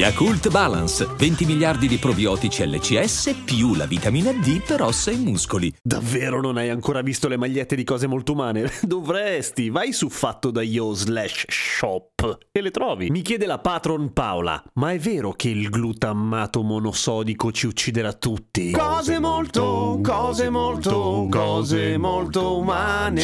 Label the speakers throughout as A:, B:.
A: Yakult Balance, 20 miliardi di probiotici LCS più la vitamina D per ossa e muscoli.
B: Davvero non hai ancora visto le magliette di cose molto umane? Dovresti, vai su fatto da io slash shop e le trovi. Mi chiede la patron Paola, ma è vero che il glutammato monosodico ci ucciderà tutti?
C: Cose molto, cose molto, cose molto umane.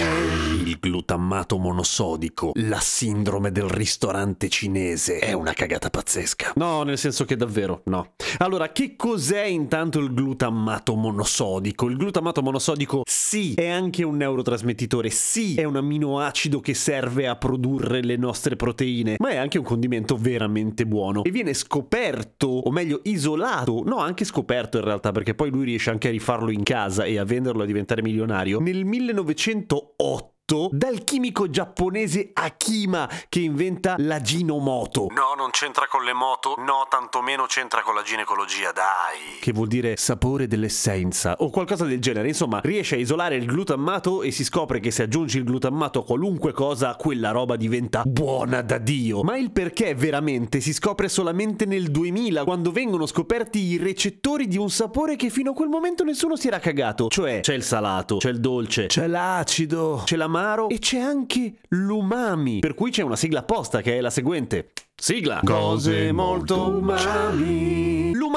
B: Il glutammato monosodico, la sindrome del ristorante cinese, è una cagata pazzesca. No, nel senso che davvero no. Allora, che cos'è intanto il glutammato monosodico? Il glutammato monosodico sì, è anche un neurotrasmettitore, sì, è un amminoacido che serve a produrre le nostre proteine, ma è anche un condimento veramente buono. E viene scoperto, o meglio isolato, no, anche scoperto in realtà, perché poi lui riesce anche a rifarlo in casa e a venderlo a diventare milionario, nel 1908 dal chimico giapponese Akima che inventa la ginomoto. No, non c'entra con le moto, no, tantomeno c'entra con la ginecologia, dai. Che vuol dire sapore dell'essenza o qualcosa del genere. Insomma, riesce a isolare il glutammato e si scopre che se aggiungi il glutammato a qualunque cosa, quella roba diventa buona da Dio. Ma il perché veramente si scopre solamente nel 2000, quando vengono scoperti i recettori di un sapore che fino a quel momento nessuno si era cagato. Cioè, c'è il salato, c'è il dolce, c'è l'acido, c'è l'amaro e c'è anche l'umami. Per cui c'è una sigla apposta che è la seguente. Sigla!
C: Cose molto umami.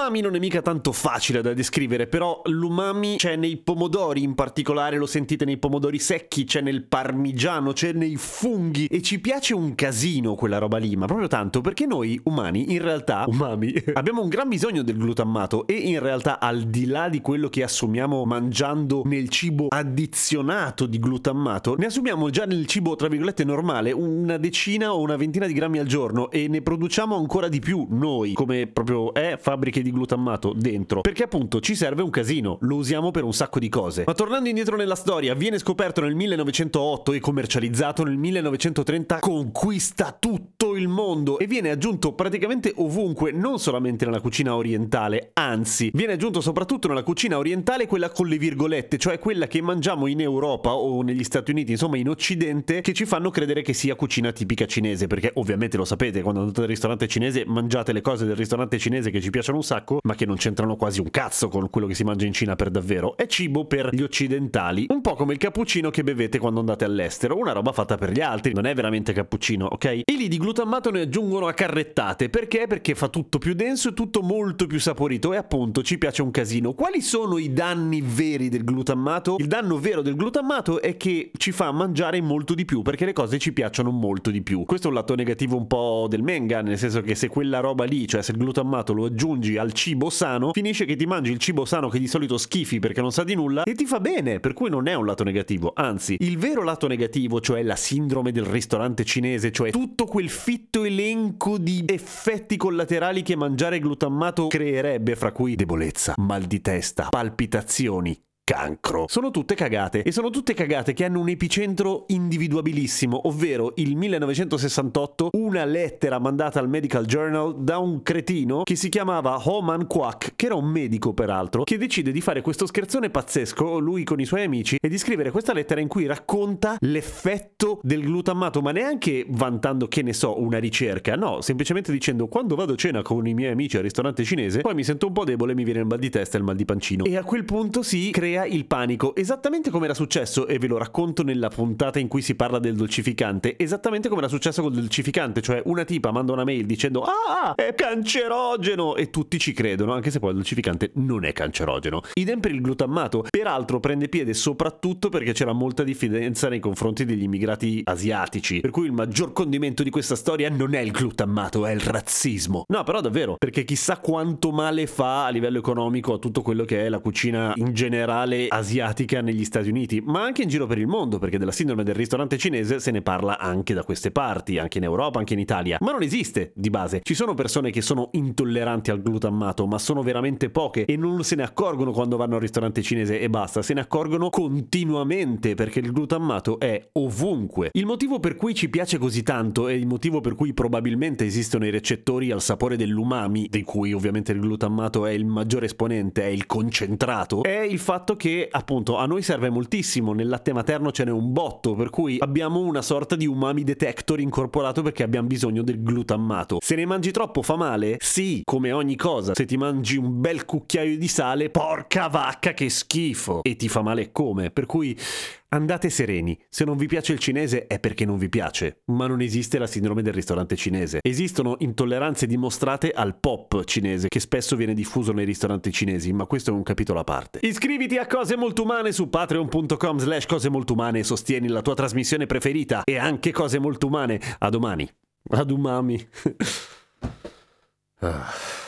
B: L'umami non è mica tanto facile da descrivere, però l'umami c'è nei pomodori, in particolare lo sentite nei pomodori secchi, c'è nel parmigiano, c'è nei funghi e ci piace un casino quella roba lì, ma proprio tanto perché noi umani in realtà, umami, abbiamo un gran bisogno del glutammato e in realtà al di là di quello che assumiamo mangiando nel cibo addizionato di glutammato, ne assumiamo già nel cibo tra virgolette normale una decina o una ventina di grammi al giorno e ne produciamo ancora di più noi, come proprio è fabbriche di glutammato dentro, perché appunto ci serve un casino, lo usiamo per un sacco di cose. Ma tornando indietro nella storia, viene scoperto nel 1908 e commercializzato nel 1930, conquista tutto il mondo e viene aggiunto praticamente ovunque, non solamente nella cucina orientale, anzi, viene aggiunto soprattutto nella cucina orientale quella con le virgolette, cioè quella che mangiamo in Europa o negli Stati Uniti, insomma in Occidente, che ci fanno credere che sia cucina tipica cinese, perché ovviamente lo sapete, quando andate al ristorante cinese mangiate le cose del ristorante cinese che ci piacciono un sacco, ma che non c'entrano quasi un cazzo con quello che si mangia in Cina per davvero. È cibo per gli occidentali, un po' come il cappuccino che bevete quando andate all'estero, una roba fatta per gli altri, non è veramente cappuccino, ok? E lì di glutammato ne aggiungono a carrettate, perché? Perché fa tutto più denso e tutto molto più saporito e appunto ci piace un casino. Quali sono i danni veri del glutammato? Il danno vero del glutammato è che ci fa mangiare molto di più, perché le cose ci piacciono molto di più. Questo è un lato negativo un po' del menga, nel senso che se quella roba lì, cioè se il glutammato lo aggiungi al cibo sano, finisce che ti mangi il cibo sano che di solito schifi perché non sa di nulla e ti fa bene, per cui non è un lato negativo, anzi, il vero lato negativo, cioè la sindrome del ristorante cinese, cioè tutto quel fitto elenco di effetti collaterali che mangiare glutammato creerebbe, fra cui debolezza, mal di testa, palpitazioni, cancro. Sono tutte cagate e sono tutte cagate che hanno un epicentro individuabilissimo, ovvero il 1968 una lettera mandata al Medical Journal da un cretino che si chiamava Homan Kwak, che era un medico peraltro, che decide di fare questo scherzone pazzesco, lui con i suoi amici, e di scrivere questa lettera in cui racconta l'effetto del glutamato, ma neanche vantando che ne so una ricerca, no, semplicemente dicendo quando vado a cena con i miei amici al ristorante cinese, poi mi sento un po' debole, mi viene il mal di testa e il mal di pancino. E a quel punto si crea il panico, esattamente come era successo, e ve lo racconto nella puntata in cui si parla del dolcificante, esattamente come era successo col dolcificante, cioè una tipa manda una mail dicendo ah, è cancerogeno, e tutti ci credono, anche se poi il dolcificante non è cancerogeno. Idem per il glutammato, peraltro prende piede soprattutto perché c'era molta diffidenza nei confronti degli immigrati asiatici, per cui il maggior condimento di questa storia non è il glutammato, è il razzismo. No, però davvero, perché chissà quanto male fa a livello economico a tutto quello che è la cucina in generale sale asiatica negli Stati Uniti, ma anche in giro per il mondo, perché della sindrome del ristorante cinese se ne parla anche da queste parti, anche in Europa, anche in Italia. Ma non esiste di base. Ci sono persone che sono intolleranti al glutammato, ma sono veramente poche e non se ne accorgono quando vanno al ristorante cinese e basta, se ne accorgono continuamente perché il glutammato è ovunque. Il motivo per cui ci piace così tanto e il motivo per cui probabilmente esistono i recettori al sapore dell'umami, di cui ovviamente il glutammato è il maggiore esponente, è il concentrato, è il fatto che appunto a noi serve moltissimo, nel latte materno ce n'è un botto, per cui abbiamo una sorta di umami detector incorporato perché abbiamo bisogno del glutammato. Se ne mangi troppo fa male? Sì, come ogni cosa. Se ti mangi un bel cucchiaio di sale, porca vacca che schifo! E ti fa male come? Per cui Andate sereni, se non vi piace il cinese è perché non vi piace, ma non esiste la sindrome del ristorante cinese. Esistono intolleranze dimostrate al pop cinese, che spesso viene diffuso nei ristoranti cinesi, ma questo è un capitolo a parte. Iscriviti a Cose Molto Umane su patreon.com slash cose molto umane e sostieni la tua trasmissione preferita e anche Cose Molto Umane. A domani. Ad umami. ah.